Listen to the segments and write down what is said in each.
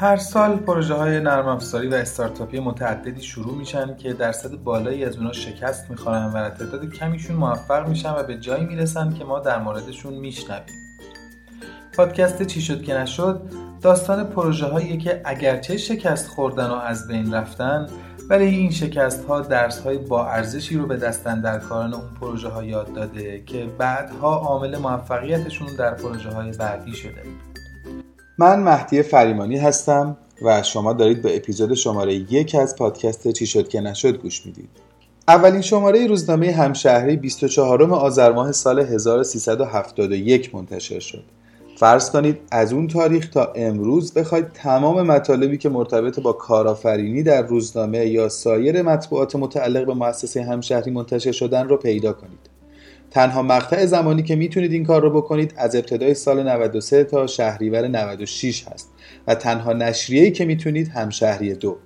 هر سال پروژه های نرم افزاری و استارتاپی متعددی شروع میشن که درصد بالایی از اونا شکست می‌خورن و تعداد کمیشون موفق میشن و به جایی می‌رسن که ما در موردشون میشنویم. پادکست چی شد که نشد؟ داستان پروژه هایی که اگرچه شکست خوردن و از بین رفتن ولی این شکست ها درس های با ارزشی رو به دستن در کاران اون پروژه ها یاد داده که بعدها عامل موفقیتشون در پروژه های بعدی شده. من مهدی فریمانی هستم و شما دارید به اپیزود شماره یک از پادکست چی شد که نشد گوش می‌دید. اولین شماره روزنامه همشهری 24 آذر ماه سال 1371 منتشر شد. فرض کنید از اون تاریخ تا امروز بخواید تمام مطالبی که مرتبط با کارآفرینی در روزنامه یا سایر مطبوعات متعلق به مؤسسه همشهری منتشر شدن رو پیدا کنید. تنها مقطع زمانی که می‌تونید این کار رو بکنید از ابتدای سال 93 تا شهریور 96 هست و تنها نشریه‌ای که می‌تونید همشهری دو.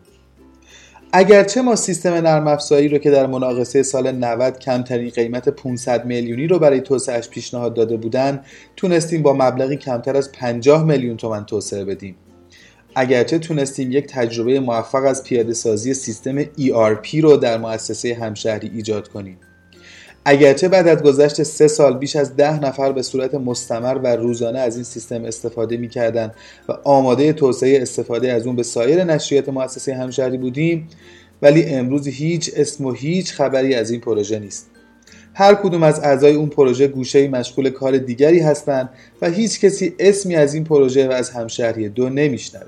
اگرچه ما سیستم نرم افزاری رو که در مناقصه سال 90 کمترین قیمت 500 میلیونی رو برای توسعهش پیشنهاد داده بودن تونستیم با مبلغی کمتر از 50 میلیون تومن توسعه بدیم. اگرچه تونستیم یک تجربه موفق از پیاده سازی سیستم ERP رو در مؤسسه همشهری ایجاد کنیم. اگرچه بعد از گذشت سه سال بیش از ده نفر به صورت مستمر و روزانه از این سیستم استفاده می‌کردن و آماده توسعه استفاده از اون به سایر نشریات مؤسسه همشهری بودیم ولی امروز هیچ اسم و هیچ خبری از این پروژه نیست. هر کدوم از اعضای اون پروژه گوشه مشغول کار دیگری هستند و هیچ کسی اسمی از این پروژه و از همشهری دو نمیشنوه.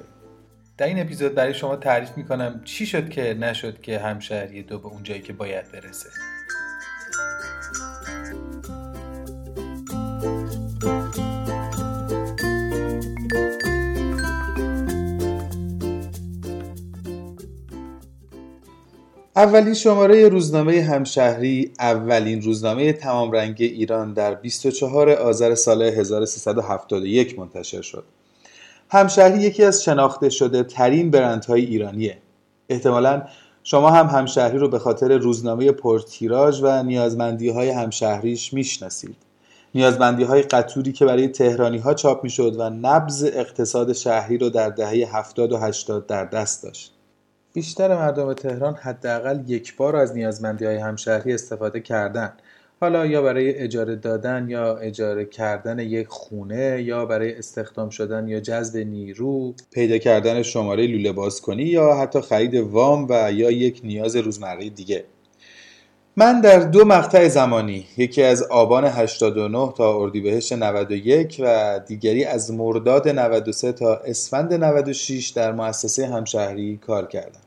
در این اپیزود برای شما تعریف می‌کنم چی شد که نشد که همشهری دو به اونجایی که باید برسه. اولین شماره روزنامه همشهری اولین روزنامه تمام رنگ ایران در 24 آذر سال 1371 منتشر شد. همشهری یکی از شناخته شده ترین برندهای ایرانیه. احتمالا شما هم همشهری رو به خاطر روزنامه پرتیراژ و نیازمندی های همشهریش می‌شناسید. نیازمندی های قطوری که برای تهرانی ها چاپ می‌شد و نبز اقتصاد شهری رو در دهه 70 و 80 در دست داشت. بیشتر مردم تهران حداقل یک بار از نیازمندی های همشهری استفاده کردن. حالا یا برای اجاره دادن یا اجاره کردن یک خونه یا برای استخدام شدن یا جذب نیرو پیدا کردن شماره لوله بازکنی یا حتی خرید وام و یا یک نیاز روزمره دیگه. من در دو مقطع زمانی یکی از آبان 89 تا اردیبهشت 91 و دیگری از مرداد 93 تا اسفند 96 در مؤسسه همشهری کار کردم.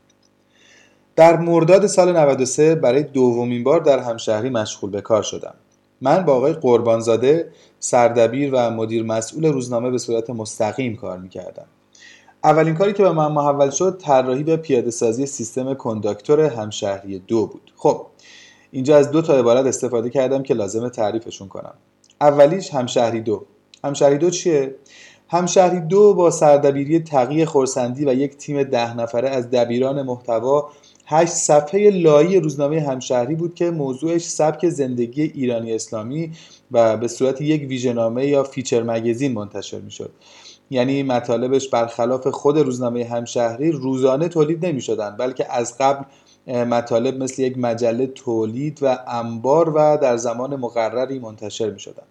در مرداد سال 93 برای دومین بار در همشهری مشغول به کار شدم. من با آقای قربانزاده سردبیر و مدیر مسئول روزنامه به صورت مستقیم کار می‌کردم. اولین کاری که به من محول شد طراحی و پیاده سازی سیستم کنداکتور همشهری دو بود. خب اینجا از دو تا عبارت استفاده کردم که لازم تعریفشون کنم. اولیش همشهری دو. همشهری دو چیه؟ همشهری دو با سردبیری تقی خورسندی و یک تیم ده نفره از دبیران محتوا هشت صفحه لایی روزنامه همشهری بود که موضوعش سبک زندگی ایرانی اسلامی و به صورت یک ویژنامه یا feature magazine منتشر می‌شد یعنی مطالبش برخلاف خود روزنامه همشهری روزانه تولید نمی شدن بلکه از قبل مطالب مثل یک مجله تولید و انبار و در زمان مقرری منتشر می شدن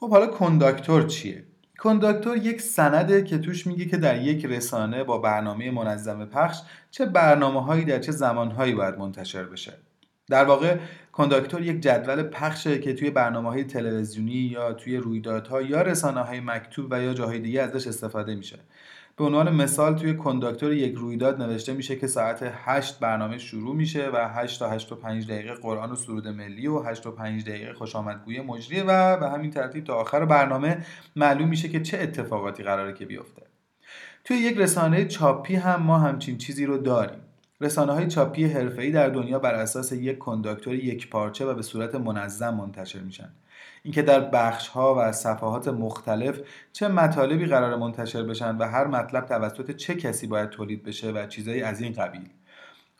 خب حالا کنداکتور چیه؟ کنداکتور یک سنده که توش میگه که در یک رسانه با برنامه منظم پخش چه برنامه هایی در چه زمان هایی باید منتشر بشه. در واقع کنداکتور یک جدول پخشه که توی برنامه های تلویزیونی یا توی رویدادها یا رسانه های مکتوب و یا جاهای دیگه ازش استفاده میشه. به عنوان مثال توی کنداکتور یک رویداد نوشته میشه که ساعت 8 برنامه شروع میشه و 8 تا 8 و 5 دقیقه قرآن و سرود ملی و 8 تا 5 دقیقه خوش آمدگوی مجریه و به همین ترتیب تا آخر برنامه معلوم میشه که چه اتفاقاتی قراره که بیفته. توی یک رسانه چاپی هم ما همچین چیزی رو داریم. رسانه های چاپی حرفه‌ای در دنیا بر اساس یک کنداکتور یک پارچه و به صورت منظم منتشر میشن. اینکه در بخش ها و صفحات مختلف چه مطالبی قراره منتشر بشن و هر مطلب توسط چه کسی باید تولید بشه و چیزایی از این قبیل.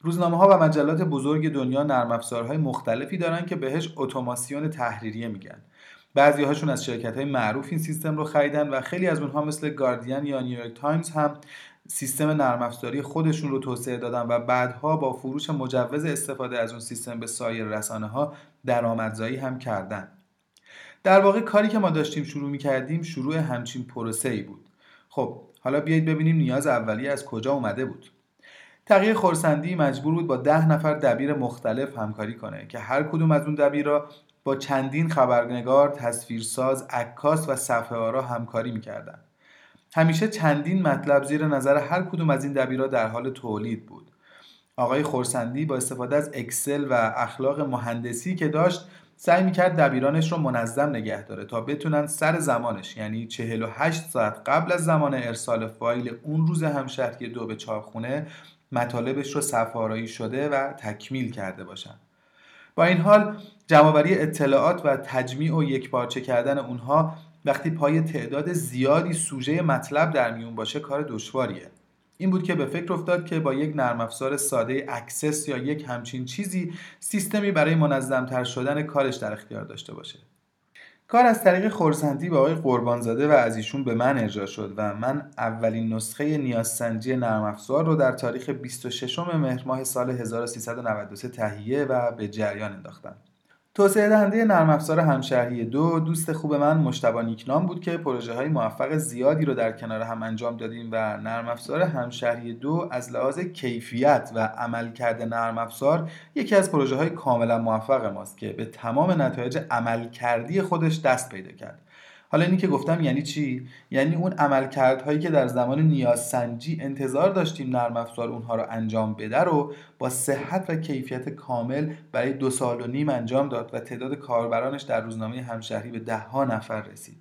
روزنامه ها و مجلات بزرگ دنیا نرم افزارهای مختلفی دارن که بهش اتوماسیون تحریریه میگن. بعضی هاشون از شرکت های معروف این سیستم رو خریدن و خیلی از اونها مثل گاردین یا نیویورک تایمز هم سیستم نرم افزاری خودشون رو توسعه دادن و بعدها با فروش مجوز استفاده از اون سیستم به سایر رسانه ها درآمدزایی هم کردن. در واقع کاری که ما داشتیم شروع می کردیم شروع همچین پروسه ای بود خب حالا بیایید ببینیم نیاز اولیه از کجا اومده بود تغییر خورسندی مجبور بود با ده نفر دبیر مختلف همکاری کنه که هر کدوم از اون دبیرا با چندین خبرنگار، تصویرساز، عکاس و صفحه آرا همکاری می‌کردن. همیشه چندین مطلب زیر نظر هر کدوم از این دبیرا در حال تولید بود. آقای خورسندی با استفاده از اکسل و اخلاق مهندسی که داشت سعی می‌کرد دبیرانش رو منظم نگه داره تا بتونن سر زمانش یعنی 48 ساعت قبل از زمان ارسال فایل اون روز همشهری دو به چاپخونه مطالبش رو صفحه شده و تکمیل کرده باشن. با این حال جمعآوری اطلاعات و تجمیع و یکپارچه کردن اونها وقتی پای تعداد زیادی سوژه مطلب در میون باشه کار دشواریه. این بود که به فکر افتاد که با یک نرم افزار ساده Access یا یک همچین چیزی سیستمی برای منظمتر شدن کارش در اختیار داشته باشه کار از طریق خورسندی به آقای قربانزاده و از ایشون به من ارجاع شد و من اولین نسخه نیازسنجی نرم افزار رو در تاریخ 26 مهر ماه سال 1393 تهیه و به جریان انداختم. توسعه دهنده نرم افزار همشهری دو دوست خوب من مشتبا نیکنام بود که پروژه های موفق زیادی رو در کنار هم انجام دادیم و نرم افزار همشهری دو از لحاظ کیفیت و عملکرد نرم افزار یکی از پروژه های کاملا موفق ماست که به تمام نتایج عملکردی خودش دست پیدا کرد. حالا اینی که گفتم یعنی چی؟ یعنی اون عملکردهایی که در زمان نیازسنجی انتظار داشتیم نرم افزار اونها رو انجام بده رو با صحت و کیفیت کامل برای دو سال و نیم انجام داد و تعداد کاربرانش در روزنامه همشهری به ده ها نفر رسید.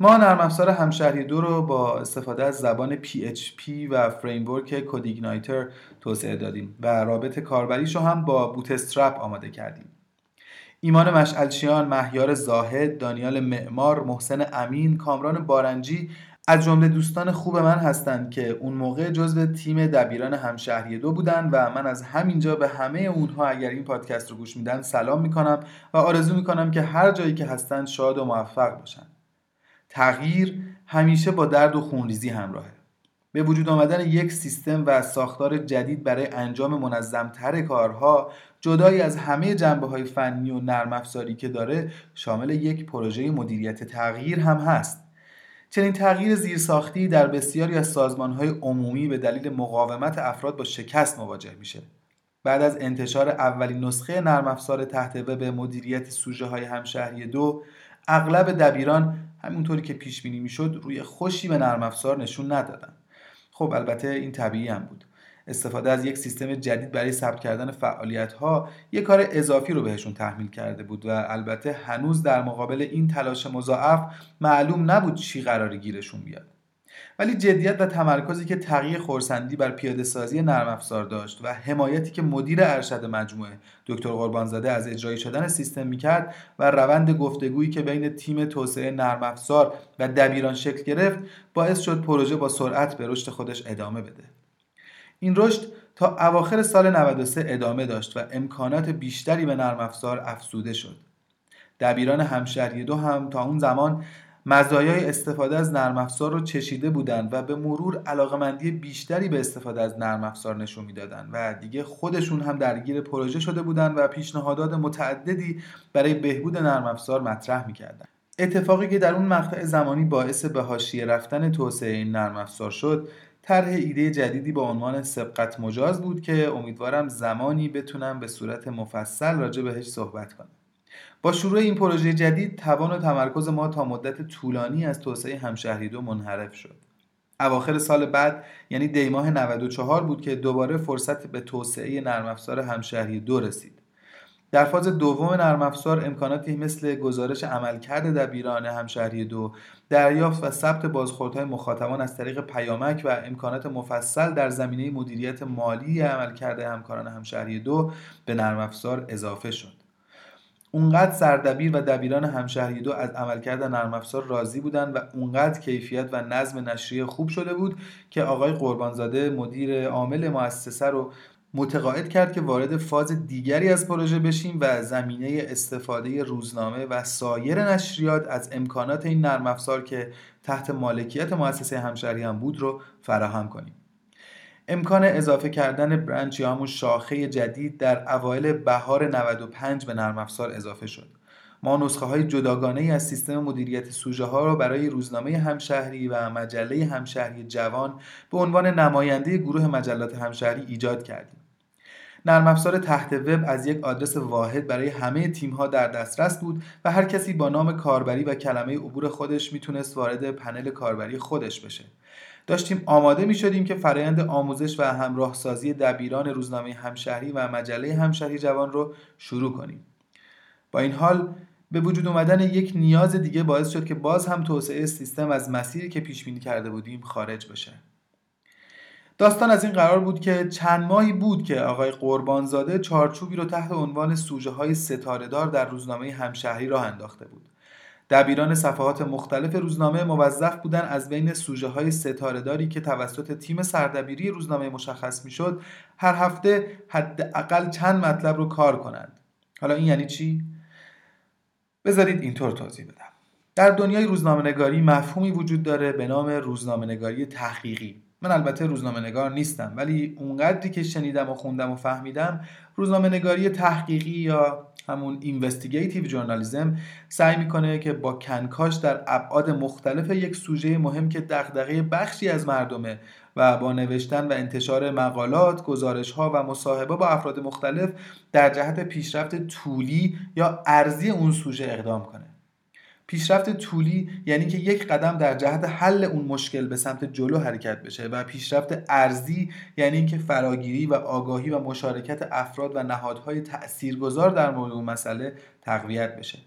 ما نرم افزار همشهری دو رو با استفاده از زبان PHP و framework CodeIgniter توسعه دادیم و رابط کاربریش رو هم با Bootstrap آماده کردیم. ایمان مشعلچیان، مهیار زاهد، دانیال معمار، محسن امین، کامران بارنجی از جمله دوستان خوب من هستند که اون موقع جزو تیم دبیران همشهری دو بودن و من از همینجا به همه اونها اگر این پادکست رو گوش میدن سلام می‌کنم و آرزو می‌کنم که هر جایی که هستند شاد و موفق باشن. تغییر همیشه با درد و خونریزی همراهه. به وجود آمدن یک سیستم و ساختار جدید برای انجام منظمتر کارها جدایی از همه جنبه های فنی و نرم افزاری که داره شامل یک پروژه مدیریت تغییر هم هست. چنین تغییر زیرساختی در بسیاری از سازمان های عمومی به دلیل مقاومت افراد با شکست مواجه میشه. بعد از انتشار اولین نسخه نرم افزار تحت به مدیریت سوژه های همشهری دو اغلب دبیران همونطوری که پیش بینی می‌شد روی خوشی به نرم افزار نشون ندادن. خب البته این طبیعی هم بود. استفاده از یک سیستم جدید برای ثبت کردن فعالیت ها یک کار اضافی رو بهشون تحمیل کرده بود و البته هنوز در مقابل این تلاش مضاعف معلوم نبود چی قرار گیرشون بیاد. ولی جدیت و تمرکزی که تغییر خورسندی بر پیاده سازی نرم افزار داشت و حمایتی که مدیر ارشد مجموعه دکتر قربانزاده از اجرایی شدن سیستم می‌کرد و روند گفتگویی که بین تیم توسعه نرم افزار و دبیران شکل گرفت باعث شد پروژه با سرعت به رشد خودش ادامه بده این رشد تا اواخر سال 93 ادامه داشت و امکانات بیشتری به نرم افزار افزوده شد. دبیران همشهری دو هم تا اون زمان مزایای استفاده از نرم افزار رو چشیده بودند و به مرور علاقمندی بیشتری به استفاده از نرم افزار نشون می‌دادند و دیگه خودشون هم درگیر پروژه شده بودند و پیشنهادات متعددی برای بهبود نرم افزار مطرح می‌کردند. اتفاقی که در اون مقطع زمانی باعث به حاشیه رفتن توسعه این نرم افزار شد طرح ایده جدیدی با عنوان سبقت مجاز بود که امیدوارم زمانی بتونم به صورت مفصل راجع بهش صحبت کنم با شروع این پروژه جدید توان و تمرکز ما تا مدت طولانی از توسعه همشهری دو منحرف شد. اواخر سال بعد یعنی دیماه 94 بود که دوباره فرصت به توسعه نرم افزار همشهری دو رسید. در فاز دوم نرم افزار امکاناتی مثل گزارش عملکرد دبیران همشهری دو دریافت و ثبت بازخوردهای مخاطبان از طریق پیامک و امکانات مفصل در زمینه مدیریت مالی عملکرد همکاران همشهری دو به نرم افزار اضافه شد. اونقدر سردبیر و دبیران همشهری دو از عملکرد نرم افزار راضی بودند و اونقدر کیفیت و نظم نشریه خوب شده بود که آقای قربانزاده مدیر عامل مؤسسه رو متقاعد کرد که وارد فاز دیگری از پروژه بشیم و زمینه استفاده روزنامه و سایر نشریات از امکانات این نرم افزار که تحت مالکیت مؤسسه همشهری هم بود رو فراهم کنیم. امکان اضافه کردن برنچ یا همون شاخه جدید در اوایل بهار 95 به نرم افزار اضافه شد. ما نسخه های جداگانه ای از سیستم مدیریت سوژه ها را برای روزنامه همشهری و مجله همشهری جوان به عنوان نماینده گروه مجلات همشهری ایجاد کردیم. نرم افزار تحت وب از یک آدرس واحد برای همه تیم ها در دسترس بود و هر کسی با نام کاربری و کلمه عبور خودش می‌تونست وارد پنل کاربری خودش بشه. داشتیم آماده می شدیم که فرایند آموزش و همراه سازی دبیران روزنامه همشهری و مجله همشهری جوان رو شروع کنیم. با این حال به وجود اومدن یک نیاز دیگه باعث شد که باز هم توسعه سیستم از مسیری که پیش بینی کرده بودیم خارج بشه. داستان از این قرار بود که چند ماهی بود که آقای قربانزاده چارچوبی رو تحت عنوان سوژه های ستارهدار در روزنامه همشهری راه انداخته بود. دبیران صفحات مختلف روزنامه موظف بودن از بین سوژه های ستارهداری که توسط تیم سردبیری روزنامه مشخص می‌شد هر هفته حداقل چند مطلب رو کار کنند. حالا این یعنی چی؟ بذارید اینطور توضیح بدم. در دنیای روزنامه نگاری مفهومی وجود داره به نام روزنامه نگاری تحقیقی. من البته روزنامه نگار نیستم ولی اونقدری که شنیدم و خوندم و فهمیدم روزنامه نگاری تحقیقی یا همون اینوستیگیتیو جورنالیزم سعی می‌کنه که با کنکاش در ابعاد مختلف یک سوژه مهم که دغدغه بخشی از مردمه و با نوشتن و انتشار مقالات، گزارش ها و مصاحبه با افراد مختلف در جهت پیشرفت طولی یا ارزی اون سوژه اقدام کنه. پیشرفت طولی یعنی که یک قدم در جهت حل اون مشکل به سمت جلو حرکت بشه و پیشرفت ارزی یعنی اینکه فراگیری و آگاهی و مشارکت افراد و نهادهای تاثیرگذار در مورد اون مسئله تقویت بشه.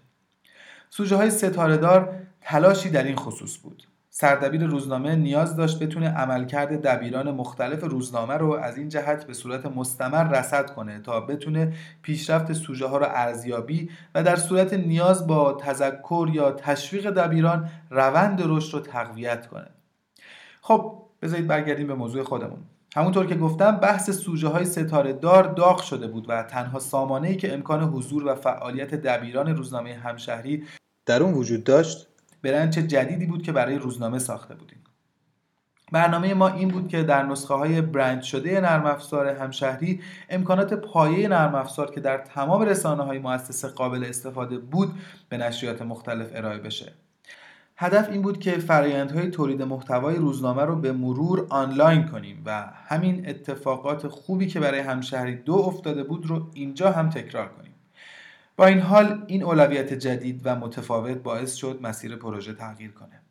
سوژه های ستاره تلاشی در این خصوص بود. سردبیر روزنامه نیاز داشت بتونه عملکرد دبیران مختلف روزنامه رو از این جهت به صورت مستمر رصد کنه تا بتونه پیشرفت سوژه ها رو ارزیابی و در صورت نیاز با تذکر یا تشویق دبیران روند رشد رو تقویت کنه. خب بذارید برگردیم به موضوع خودمون. همونطور که گفتم بحث سوژه های ستاره دار داغ شده بود و تنها سامانه ای که امکان حضور و فعالیت دبیران روزنامه همشهری در اون وجود داشت برنچ جدیدی بود که برای روزنامه ساخته بودیم. برنامه ما این بود که در نسخه های برند شده نرم افزار همشهری امکانات پایه نرم افزار که در تمام رسانه های مؤسسه قابل استفاده بود به نشریات مختلف ارائه بشه. هدف این بود که فرایندهای تولید محتوای روزنامه رو به مرور آنلاین کنیم و همین اتفاقات خوبی که برای همشهری دو افتاده بود رو اینجا هم تکرار کنیم. با این حال این اولویت جدید و متفاوت باعث شد مسیر پروژه تغییر کنه.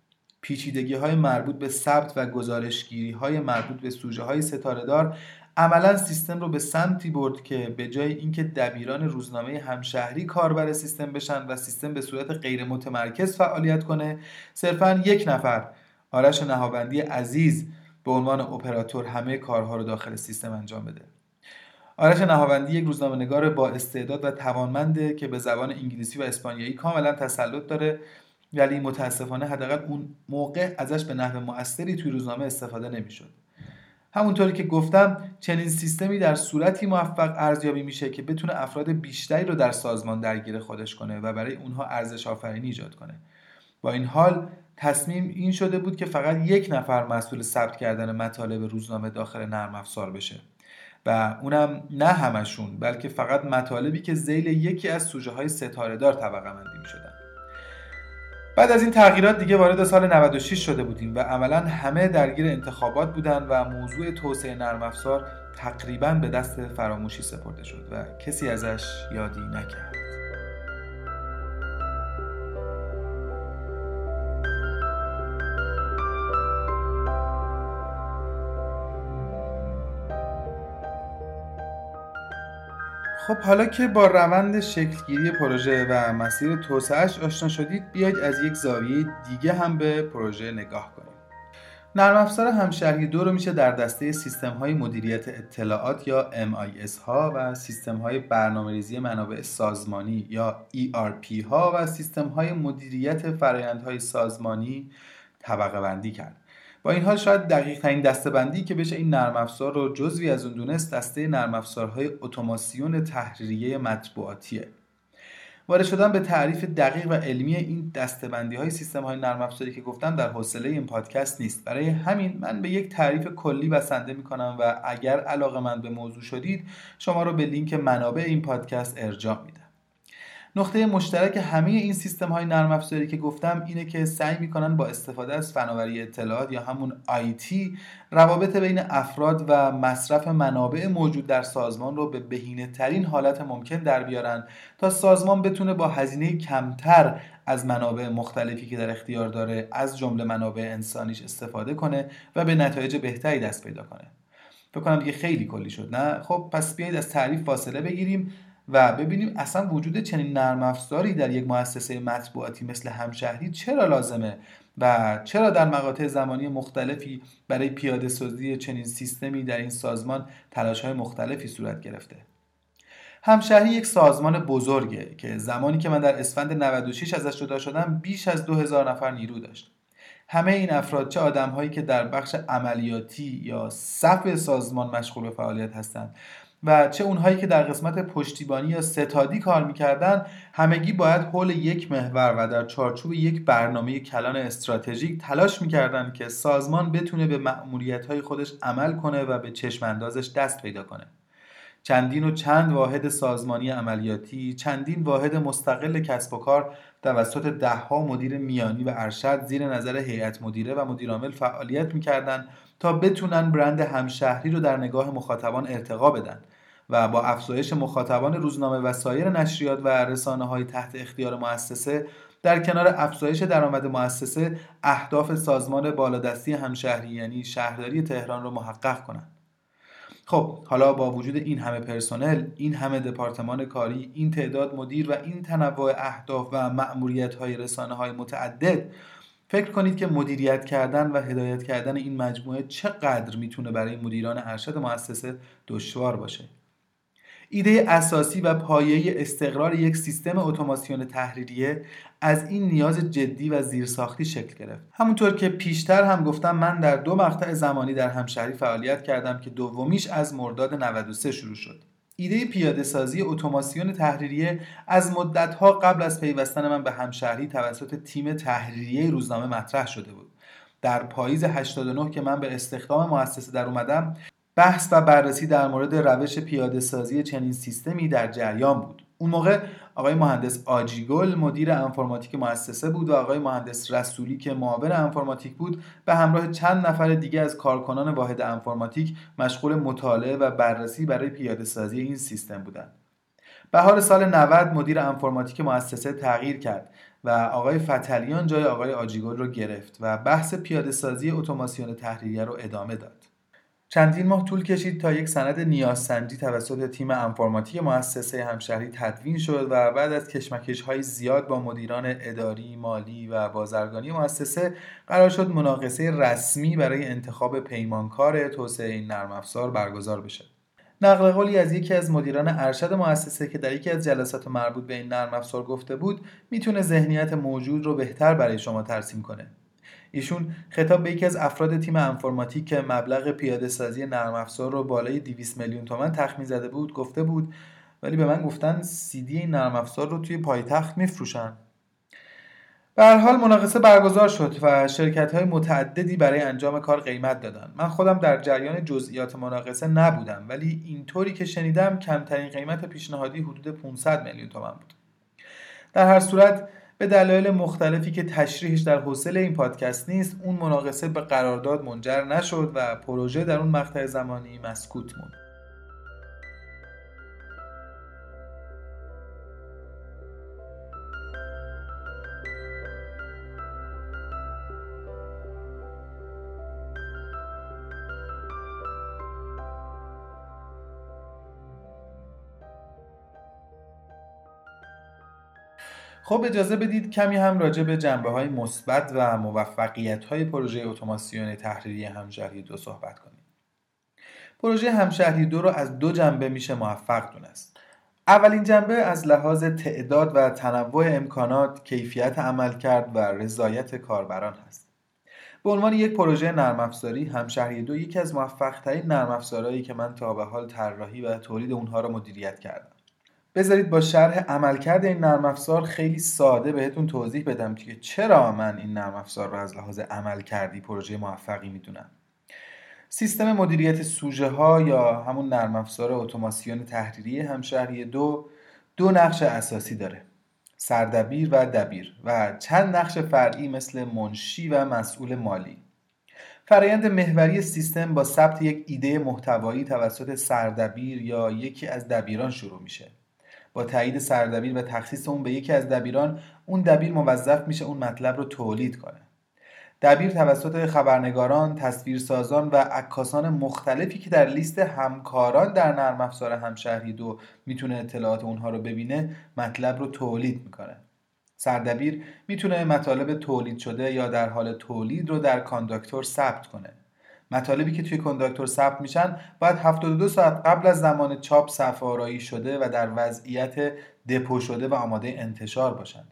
پیچیدگی های مربوط به ثبت و گزارشگیری های مربوط به سوژه های ستارهدار عملا سیستم رو به سمتی برد که به جای اینکه دبیران روزنامه همشهری کاربر سیستم بشن و سیستم به صورت غیر متمرکز فعالیت کنه صرفا یک نفر آرش نهاوندی عزیز به عنوان اپراتور همه کارها رو داخل سیستم انجام بده. آرش نهاوندی یک روزنامه نگار با استعداد و توانمنده که به زبان انگلیسی و اسپانیایی کاملا تسلط داره ولی متاسفانه حداقل اون موقع ازش به نحو موثری توی روزنامه استفاده نمی‌شد. همونطوری که گفتم چنین سیستمی در صورتی موفق ارزیابی میشه که بتونه افراد بیشتری رو در سازمان درگیر خودش کنه و برای اونها ارزش آفرینی ایجاد کنه. با این حال تصمیم این شده بود که فقط یک نفر مسئول ثبت کردن مطالب روزنامه داخل نرم افزار بشه. و اونم نه همشون بلکه فقط مطالبی که زیل یکی از سوژه های ستاره دار طبقه مندی می شدن. بعد از این تغییرات دیگه وارد سال 96 شده بودیم و عملا همه درگیر انتخابات بودن و موضوع توسعه نرم افزار تقریبا به دست فراموشی سپرده شد و کسی ازش یادی نکرد خب حالا که با روند شکلگیری پروژه و مسیر توسعهش آشنا شدید بیاید از یک زاویه دیگه هم به پروژه نگاه کنیم. نرم افزار همشهری دو رو میشه در دسته سیستم های مدیریت اطلاعات یا MIS ها و سیستم های برنامه ریزی منابع سازمانی یا ERP ها و سیستم های مدیریت فرایندهای سازمانی طبقه بندی کرد. با این حال شاید دقیق ترین دستبندی که بشه این نرم افزار رو جزوی از اون دونست دسته نرم افزارهای اتوماسیون تحریریه مطبوعاتیه. وارد شدن به تعریف دقیق و علمی این دستبندی های سیستم های نرم افزاری که گفتم در حوصله این پادکست نیست. برای همین من به یک تعریف کلی بسنده می کنم و اگر علاقه من به موضوع شدید شما رو به لینک منابع این پادکست ارجاع میدم. نقطه مشترک همه این سیستم های نرم افزاری که گفتم اینه که سعی می‌کنن با استفاده از فناوری اطلاعات یا همون آیتی روابط بین افراد و مصرف منابع موجود در سازمان رو به بهینه ترین حالت ممکن در بیارن تا سازمان بتونه با هزینه کمتر از منابع مختلفی که در اختیار داره از جمله منابع انسانیش استفاده کنه و به نتایج بهتری دست پیدا کنه. فکر کنم دیگه خیلی کلی شد نه؟ خب پس بیایید از تعریف فاصله بگیریم. و ببینیم اصلا وجود چنین نرم افزاری در یک مؤسسه مطبوعاتی مثل همشهری چرا لازمه و چرا در مقاطع زمانی مختلفی برای پیاده سازی چنین سیستمی در این سازمان تلاش های مختلفی صورت گرفته؟ همشهری یک سازمان بزرگه که زمانی که من در اسفند 96 ازش جدا شدم بیش از 2000 نفر نیرو داشت. همه این افراد چه آدم هایی که در بخش عملیاتی یا صف سازمان مشغول به فعالیت هستند؟ و چه اونهایی که در قسمت پشتیبانی یا ستادی کار می‌کردن همگی باید حول یک محور و در چارچوب یک برنامه کلان استراتژیک تلاش می‌کردن که سازمان بتونه به مأموریت های خودش عمل کنه و به چشم اندازش دست پیدا کنه. چندین و چند واحد سازمانی عملیاتی چندین واحد مستقل کسب و کار توسط دهها مدیر میانی و ارشد زیر نظر هیئت مدیره و مدیرعامل فعالیت می‌کردند تا بتونن برند همشهری رو در نگاه مخاطبان ارتقا بدن. و با افزایش مخاطبان روزنامه و سایر نشریات و رسانه های تحت اختیار مؤسسه در کنار افزایش درآمد مؤسسه اهداف سازمان بالادستی همشهری یعنی شهرداری تهران رو محقق کنند. خب حالا با وجود این همه پرسنل این همه دپارتمان کاری این تعداد مدیر و این تنوع اهداف و مأموریت های رسانه های متعدد فکر کنید که مدیریت کردن و هدایت کردن این مجموعه چقدر می‌تونه برای مدیران ارشد مؤسسه دشوار باشه؟ ایده اساسی و پایه استقرار یک سیستم اتوماسیون تحریریه از این نیاز جدی و زیرساختی شکل گرفت. همونطور که پیشتر هم گفتم من در دو مقطع زمانی در همشهری فعالیت کردم که دومیش از مرداد 93 شروع شد. ایده پیاده سازی اتوماسیون تحریریه از مدتها قبل از پیوستن من به همشهری توسط تیم تحریریه روزنامه مطرح شده بود. در پاییز 89 که من به استخدام مؤسسه در اومدم بحث و بررسی در مورد روش پیاده سازی چنین سیستمی در جریان بود اون موقع آقای مهندس آجیگل مدیر انفرماتیک مؤسسه بود و آقای مهندس رسولی که معاون انفرماتیک بود به همراه چند نفر دیگه از کارکنان واحد انفرماتیک مشغول مطالعه و بررسی برای پیاده سازی این سیستم بودند. بهار سال 90 مدیر انفرماتیک مؤسسه تغییر کرد و آقای فتلیان جای آقای آجیگل رو گرفت و بحث پیاده سازی اتوماسیون تحریریه رو ادامه داد. چندین ماه طول کشید تا یک سند نیازسنجی توسط تیم انفرماتیک مؤسسه همشهری تدوین شد و بعد از کشمکش های زیاد با مدیران اداری، مالی و بازرگانی مؤسسه قرار شد مناقصه رسمی برای انتخاب پیمانکار توسعه این نرم افزار برگزار بشه. نقل قولی از یکی از مدیران ارشد مؤسسه که در یکی از جلسات مربوط به این نرم افزار گفته بود می‌تونه ذهنیت موجود رو بهتر برای شما ترسیم کنه ایشون خطاب به یکی از افراد تیم انفرماتیک که مبلغ پیاده سازی نرم افزار رو بالای 200 میلیون تومن تخمین زده بود گفته بود ولی به من گفتن دی این نرم افزار رو توی پایتخت میفروشن. به هر حال مناقصه برگزار شد و شرکت های متعددی برای انجام کار قیمت دادن. من خودم در جریان جزئیات مناقصه نبودم ولی اینطوری که شنیدم کمترین قیمت پیشنهادی حدود 500 میلیون تومن بود. در هر صورت به دلایل مختلفی که تشریحش در حوصله این پادکست نیست اون مناقصه به قرارداد منجر نشد و پروژه در اون مقطع زمانی مسکوت موند. خب اجازه بدید کمی هم راجع به جنبه های مثبت و موفقیت های پروژه اتوماسیون تحریری همشهری دو صحبت کنیم. پروژه همشهری دو رو از دو جنبه میشه موفق دونست. اولین جنبه از لحاظ تعداد و تنوع امکانات کیفیت عمل کرد و رضایت کاربران هست. به عنوان یک پروژه نرم افزاری همشهری دو یکی از موفق ترین نرم افزارهایی که من تا به حال طراحی و تولید اونها را مدیریت کردم. بذارید با شرح عملکرد این نرم افزار خیلی ساده بهتون توضیح بدم که چرا من این نرم افزار را از لحاظ عمل کردی پروژه موفقی می‌دونم. سیستم مدیریت سوژه ها یا همون نرم افزار اتوماسیون تحریری همشهری دو دو نقش اساسی داره. سردبیر و دبیر و چند نقش فرعی مثل منشی و مسئول مالی. فرایند محوری سیستم با ثبت یک ایده محتوایی توسط سردبیر یا یکی از دبیران شروع میشه. با تایید سردبیر و تخصیص اون به یکی از دبیران اون دبیر موظف میشه اون مطلب رو تولید کنه. دبیر توسط خبرنگاران، تصویرسازان و عکاسان مختلفی که در لیست همکاران در نرم افزار همشهری دو می‌تونه اطلاعات اونها رو ببینه مطلب رو تولید می‌کنه. سردبیر می‌تونه مطالب تولید شده یا در حال تولید رو در کانداکتور ثبت کنه. مطالبی که توی کانداکتور ثبت میشن باید 72 ساعت قبل از زمان چاپ صفحه شده و در وضعیت دپو شده و آماده انتشار باشند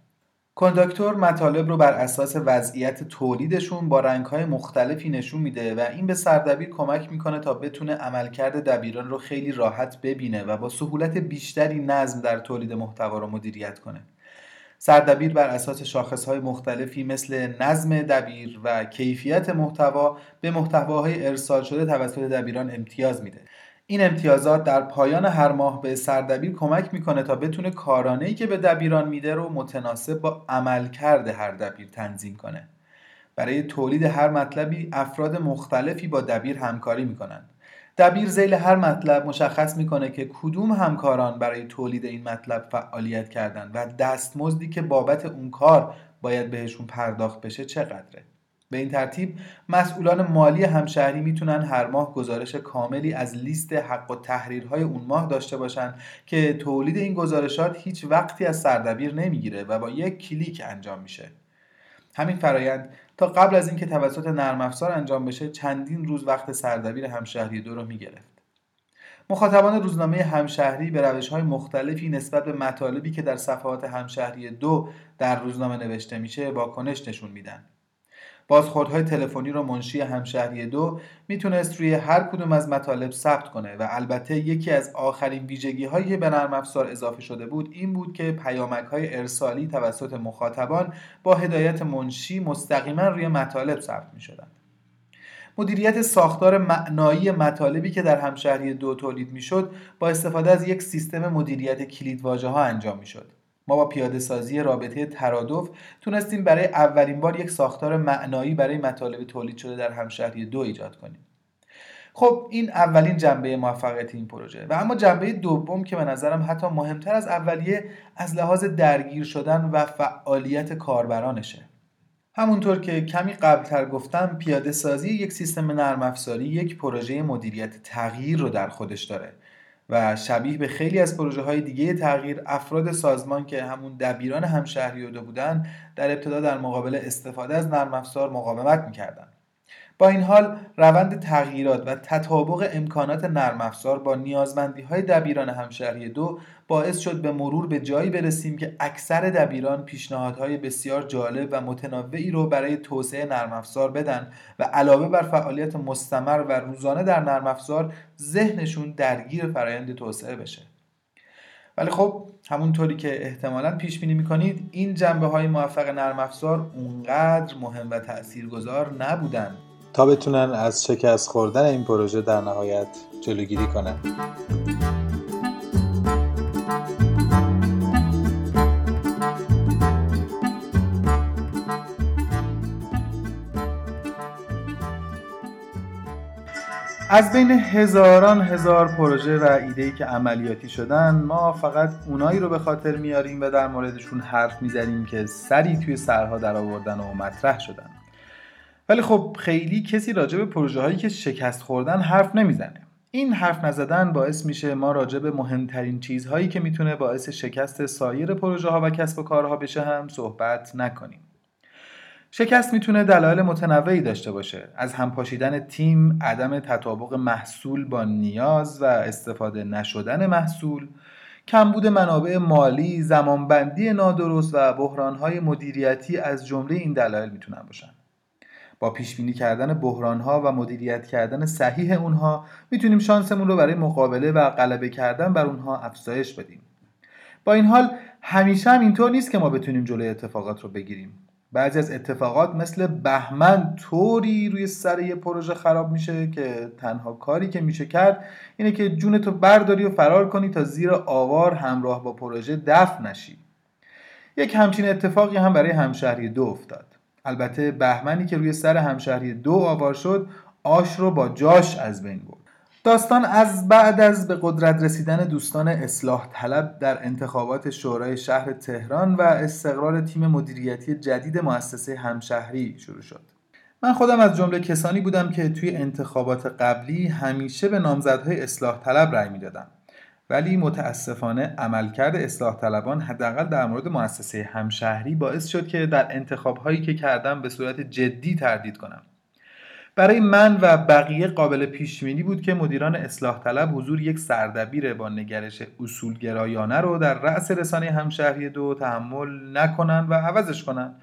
کنداکتور مطالب رو بر اساس وضعیت تولیدشون با رنگهای مختلفی نشون میده و این به سردبیر کمک می‌کنه تا بتونه عملکرد دبیران رو خیلی راحت ببینه و با سهولت بیشتری نظم در تولید محتوا رو مدیریت کنه. سردبیر بر اساس شاخصهای مختلفی مثل نظم دبیر و کیفیت محتوا به محتواهای ارسال شده توسط دبیران امتیاز میده. این امتیازات در پایان هر ماه به سردبیر کمک می‌کنه تا بتونه کارانه‌ای که به دبیران میده رو متناسب با عملکرد هر دبیر تنظیم کنه. برای تولید هر مطلبی افراد مختلفی با دبیر همکاری می‌کنند. دبیر زیل هر مطلب مشخص می‌کنه که کدوم همکاران برای تولید این مطلب فعالیت کردند و دستمزدی که بابت اون کار باید بهشون پرداخت بشه چقدره. به این ترتیب مسئولان مالی همشهری می‌تونن هر ماه گزارش کاملی از لیست حق و تحریرهای اون ماه داشته باشن که تولید این گزارشات هیچ وقتی از سردبیر نمی‌گیره و با یک کلیک انجام میشه. همین فرایند تا قبل از اینکه توسط نرم افزار انجام بشه چندین روز وقت سردبیر همشهری دو رو می‌گرفت. مخاطبان روزنامه همشهری به روش های مختلفی نسبت به مطالبی که در صفحات همشهری دو در روزنامه نوشته میشه واکنش نشون میدن. بازخوردهای تلفنی رو منشی همشهری دو می‌تونست روی هر کدوم از مطالب ثبت کنه و البته یکی از آخرین ویژگی هایی که به نرم افزار اضافه شده بود این بود که پیامک های ارسالی توسط مخاطبان با هدایت منشی مستقیما روی مطالب ثبت می. مدیریت ساختار معنایی مطالبی که در همشهری دو تولید می‌شد با استفاده از یک سیستم مدیریت کلیدواژه ها انجام می‌شد ما با پیاده سازی رابطه ترادف تونستیم برای اولین بار یک ساختار معنایی برای مطالب تولید شده در همشهری دو ایجاد کنیم. خب این اولین جنبه موفقیت این پروژه. و اما جنبه دوم که به نظرم حتی مهمتر از اولیه از لحاظ درگیر شدن و فعالیت کاربرانشه. همونطور که کمی قبلتر گفتم پیاده سازی یک سیستم نرم افزاری یک پروژه مدیریت تغییر رو در خودش داره. و شبیه به خیلی از پروژه های دیگه تغییر افراد سازمان که همون دبیران همشهری بودن در ابتدا در مقابل استفاده از نرم افزار مقاومت می‌کردن. با این حال روند تغییرات و تطابق امکانات نرم افزار با نیازمندی های دبیران همشهری دو باعث شد به مرور به جایی برسیم که اکثر دبیران پیشنهادهای بسیار جالب و متنوعی رو برای توسعه نرم افزار بدن و علاوه بر فعالیت مستمر و روزانه در نرم افزار ذهنشون درگیر فرایند توسعه بشه. ولی خب همونطوری که احتمالا پیش بینی می‌کنید این جنبه های موفق نرم افزار اونقدر مهم و تاثیرگذار نبودن. تا بتونن از شکست خوردن این پروژه در نهایت جلوگیری کنن. از بین هزاران هزار پروژه و ایده‌ای که عملیاتی شدن ما فقط اونایی رو به خاطر میاریم و در موردشون حرف می‌زنیم که سری توی سرها در آوردن و مطرح شدن. ولی خب خیلی کسی راجع به پروژه هایی که شکست خوردن حرف نمی‌زنه. این حرف نزدن باعث میشه ما راجع به مهمترین چیزهایی که می‌تونه باعث شکست سایر پروژه ها و کسب و کارها بشه هم صحبت نکنیم. شکست می‌تونه دلایل متنوعی داشته باشه. از همپاشیدن تیم، عدم تطابق محصول با نیاز و استفاده نشدن محصول، کمبود منابع مالی، زمانبندی نادرست و بحرانهای مدیریتی از جمله این دلایل می‌تونن باشن. با پیش بینی کردن بحران ها و مدیریت کردن صحیح اونها می‌تونیم شانسمون رو برای مقابله و غلبه کردن بر اونها افزایش بدیم. با این حال همیشه هم اینطور نیست که ما بتونیم جلوی اتفاقات رو بگیریم. بعضی از اتفاقات مثل بهمن طوری روی سر یه پروژه خراب میشه که تنها کاری که میشه کرد اینه که جونتو برداری و فرار کنی تا زیر آوار همراه با پروژه دفن نشی. یک همچین اتفاقی هم برای همشهری دو افتاد. البته بهمنی که روی سر همشهری دو آوار شد آش رو با جاش از بین برد داستان از بعد از به قدرت رسیدن دوستان اصلاح طلب در انتخابات شورای شهر تهران و استقرار تیم مدیریتی جدید مؤسسه همشهری شروع شد. من خودم از جمله کسانی بودم که توی انتخابات قبلی همیشه به نامزدهای اصلاح طلب رأی می‌دادم. ولی متاسفانه عملکرد اصلاح طلبان حداقل در مورد مؤسسه همشهری باعث شد که در انتخاب هایی که کردم به صورت جدی تردید کنم. برای من و بقیه قابل پیش بینی بود که مدیران اصلاح طلب حضور یک سردبیر با نگرش اصولگرایانه رو در رأس رسانه همشهری دو تحمل نکنن و عوضش کنن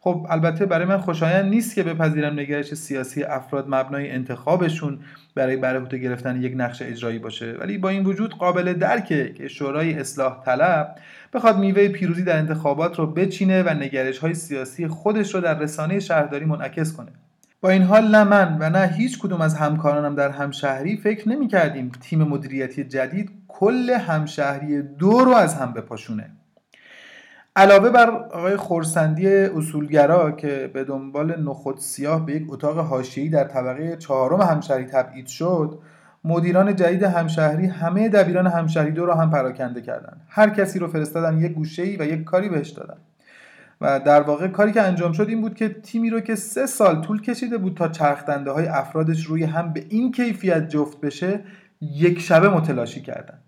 خب البته برای من خوشایند نیست که بپذیرم نگرش سیاسی افراد مبنای انتخابشون برای برهوته گرفتن یک نقش اجرایی باشه. ولی با این وجود قابل درکه که شورای اصلاح طلب بخواد میوه پیروزی در انتخابات رو بچینه و نگرش های سیاسی خودش رو در رسانه شهرداری منعکس کنه. با این حال نه من و نه هیچ کدوم از همکارانم در همشهری فکر نمی کردیم تیم مدیریتی جدید کل همشهری دو رو از هم بپاشونه. علاوه بر آقای خورسندی اصولگرا که به دنبال نخود سیاه به یک اتاق حاشیه‌ای در طبقه چهارم همشهری تبعید شد مدیران جدید همشهری همه دبیران همشهری دو را هم پراکنده کردند. هر کسی رو فرستادن یک گوشه‌ای و یک کاری بهش دادن. و در واقع کاری که انجام شد این بود که تیمی رو که سه سال طول کشیده بود تا چرخدنده های افرادش روی هم به این کیفیت جفت بشه یک شبه متلاشی کردن.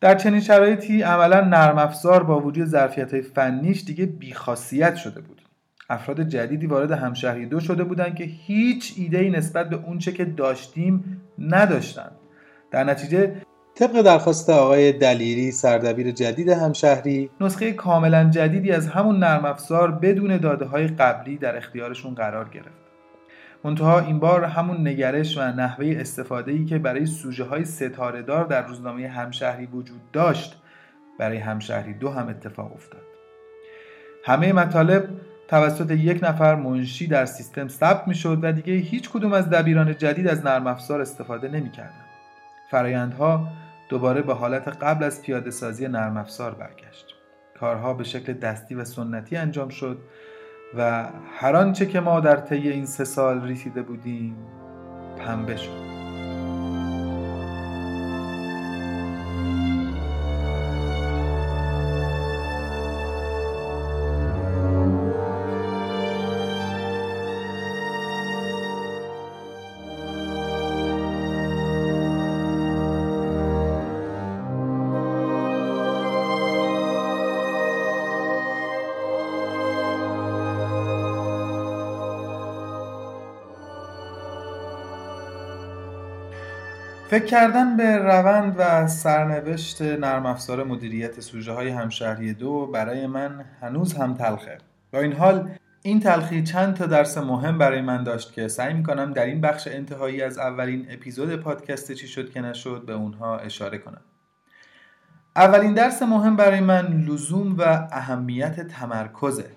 در چنین شرایطی عملا نرم افزار با وجود ظرفیت های فنیش دیگه بیخاصیت شده بود. افراد جدیدی وارد همشهری دو شده بودند که هیچ ایده ای نسبت به اونچه که داشتیم نداشتند. در نتیجه طبق درخواست آقای دلیری سردبیر جدید همشهری نسخه کاملا جدیدی از همون نرم افزار بدون داده های قبلی در اختیارشون قرار گرفت. منتها این بار همون نگرش و نحوه استفاده ای که برای سوژه های ستاره دار در روزنامه همشهری وجود داشت برای همشهری دو هم اتفاق افتاد همه مطالب توسط یک نفر منشی در سیستم ثبت می شد و دیگه هیچ کدوم از دبیران جدید از نرم افزار استفاده نمی کردن. فرایندها دوباره به حالت قبل از پیاده سازی نرم افزار برگشت کارها به شکل دستی و سنتی انجام شد و هر آنچه که ما در طی این سه سال رسیده بودیم پنبه شد. فکر کردن به روند و سرنوشت نرم افزار مدیریت سوژه های همشهری دو برای من هنوز هم تلخه. با این حال این تلخی چند تا درس مهم برای من داشت که سعی می‌کنم در این بخش انتهایی از اولین اپیزود پادکست چی شد که نشد به اونها اشاره کنم. اولین درس مهم برای من لزوم و اهمیت تمرکزه.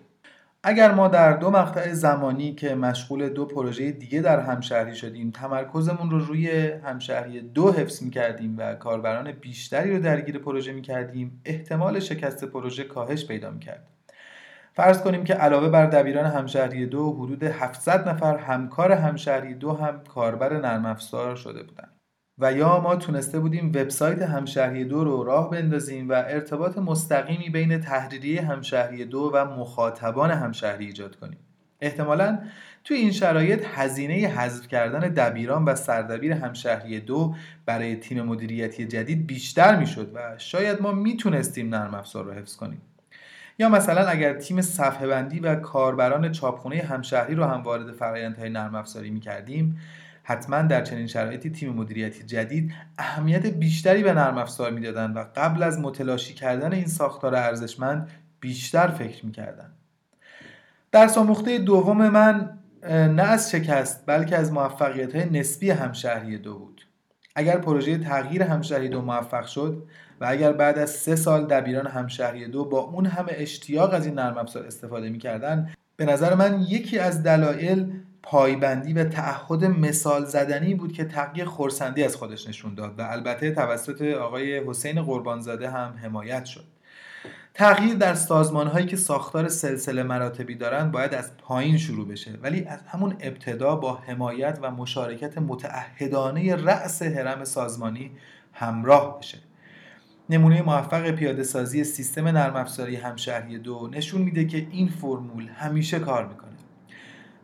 اگر ما در دو مقطع زمانی که مشغول دو پروژه دیگه در همشهری شدیم تمرکزمون رو روی همشهری دو حفظ کردیم و کاربران بیشتری رو درگیر پروژه کردیم احتمال شکست پروژه کاهش پیدا کرد فرض کنیم که علاوه بر دبیران همشهری دو حدود 700 نفر همکار همشهری دو هم کاربر نرم افزار شده بودند. و یا ما تونسته بودیم وبسایت همشهری دو رو راه بندازیم و ارتباط مستقیمی بین تحریریه همشهری دو و مخاطبان همشهری ایجاد کنیم. احتمالا توی این شرایط هزینه حذف کردن دبیران و سردبیر همشهری دو برای تیم مدیریتی جدید بیشتر می‌شد و شاید ما می‌تونستیم نرم افزار رو حفظ کنیم. یا مثلا اگر تیم صفحه بندی و کاربران چاپخونه همشهری رو هم وارد فرایندهای نرم افزاری می‌کردیم حتما در چنین شرایطی تیم مدیریتی جدید اهمیت بیشتری به نرم افزار می‌دادند و قبل از متلاشی کردن این ساختار ارزشمند بیشتر فکر می‌کردن. در آموخته دوم من نه از شکست بلکه از موفقیت های نسبی همشهری دو بود. اگر پروژه تغییر همشهری دو موفق شد و اگر بعد از سه سال دبیران همشهری دو با اون همه اشتیاق از این نرم افزار استفاده می‌کردن به نظر من یکی از دلایل پایبندی و تعهد مثال زدنی بود که تقیه خورسندی از خودش نشون داد و البته توسط آقای حسین قربانزاده هم حمایت شد. تغییر در سازمان هایی که ساختار سلسله مراتبی دارند باید از پایین شروع بشه ولی از همون ابتدا با حمایت و مشارکت متعهدانه رأس حرم سازمانی همراه بشه. نمونه موفق پیاده سازی سیستم نرم افزاری همشهری دو نشون میده که این فرمول همیشه کار می‌کنه.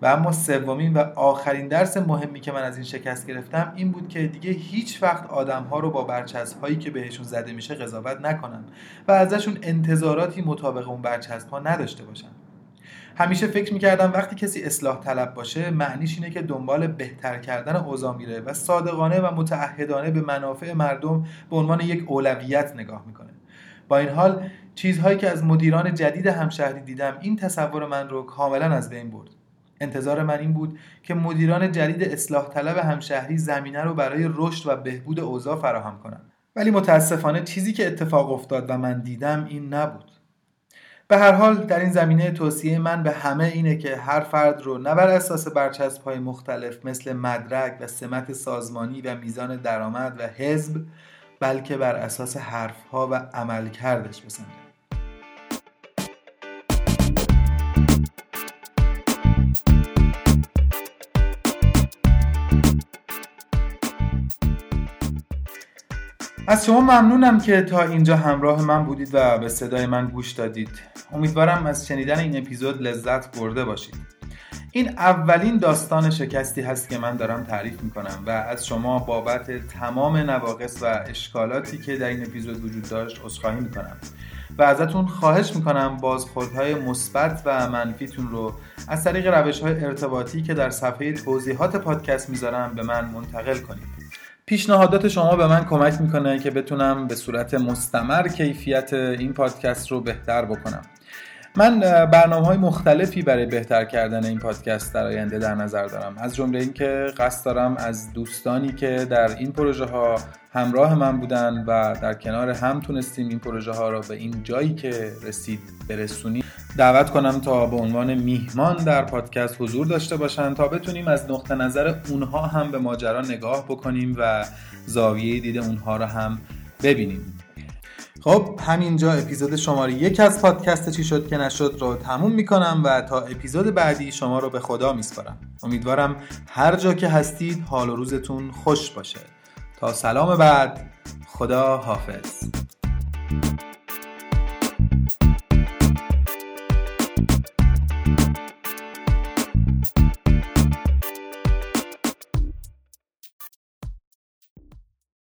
و اما سومین و آخرین درس مهمی که من از این شکست گرفتم این بود که دیگه هیچ وقت آدم ها رو با برچسب هایی که بهشون زده میشه قضاوت نکنم و ازشون انتظاراتی مطابق اون برچسب ها نداشته باشم همیشه فکر می‌کردم وقتی کسی اصلاح طلب باشه معنیش اینه که دنبال بهتر کردن اوضاع میره و صادقانه و متعهدانه به منافع مردم به عنوان یک اولویت نگاه می‌کنه. با این حال چیزهایی که از مدیران جدید همشهری دیدم این تصور من رو کاملا از بین برد. انتظار من این بود که مدیران جدید اصلاح طلب همشهری زمینه رو برای رشد و بهبود اوضاع فراهم کنند ولی متاسفانه چیزی که اتفاق افتاد و من دیدم این نبود. به هر حال در این زمینه توصیه من به همه اینه که هر فرد رو نه بر اساس برچسب های مختلف مثل مدرک و سمت سازمانی و میزان درآمد و حزب بلکه بر اساس حرف ها و عمل کردش از شما ممنونم که تا اینجا همراه من بودید و به صدای من گوش دادید. امیدوارم از شنیدن این اپیزود لذت برده باشید. این اولین داستان شکستی هست که من دارم تعریف می‌کنم و از شما بابت تمام نواقص و اشکالاتی که در این اپیزود وجود داشت عذرخواهی می‌کنم و ازتون خواهش می‌کنم بازخوردهای مثبت و منفیتون رو از طریق روش های ارتباطی که در صفحه توضیحات پادکست می‌ذارم به من منتقل کنید. پیشنهادات شما به من کمک می‌کنه که بتونم به صورت مستمر کیفیت این پادکست رو بهتر بکنم. من برنامه های مختلفی برای بهتر کردن این پادکست در آینده در نظر دارم. از جمله اینکه قصد دارم از دوستانی که در این پروژه ها همراه من بودن و در کنار هم تونستیم این پروژه ها را به این جایی که رسید برسونیم. دعوت کنم تا به عنوان میهمان در پادکست حضور داشته باشن تا بتونیم از نقطه نظر اونها هم به ماجرا نگاه بکنیم و زاویه دید اونها را هم ببینیم. خب همینجا اپیزود شماره یک از پادکست چی شد که نشد رو تموم می‌کنم و تا اپیزود بعدی شما رو به خدا میسپارم. امیدوارم هر جا که هستید حال و روزتون خوش باشه. تا سلام بعد خدا حافظ.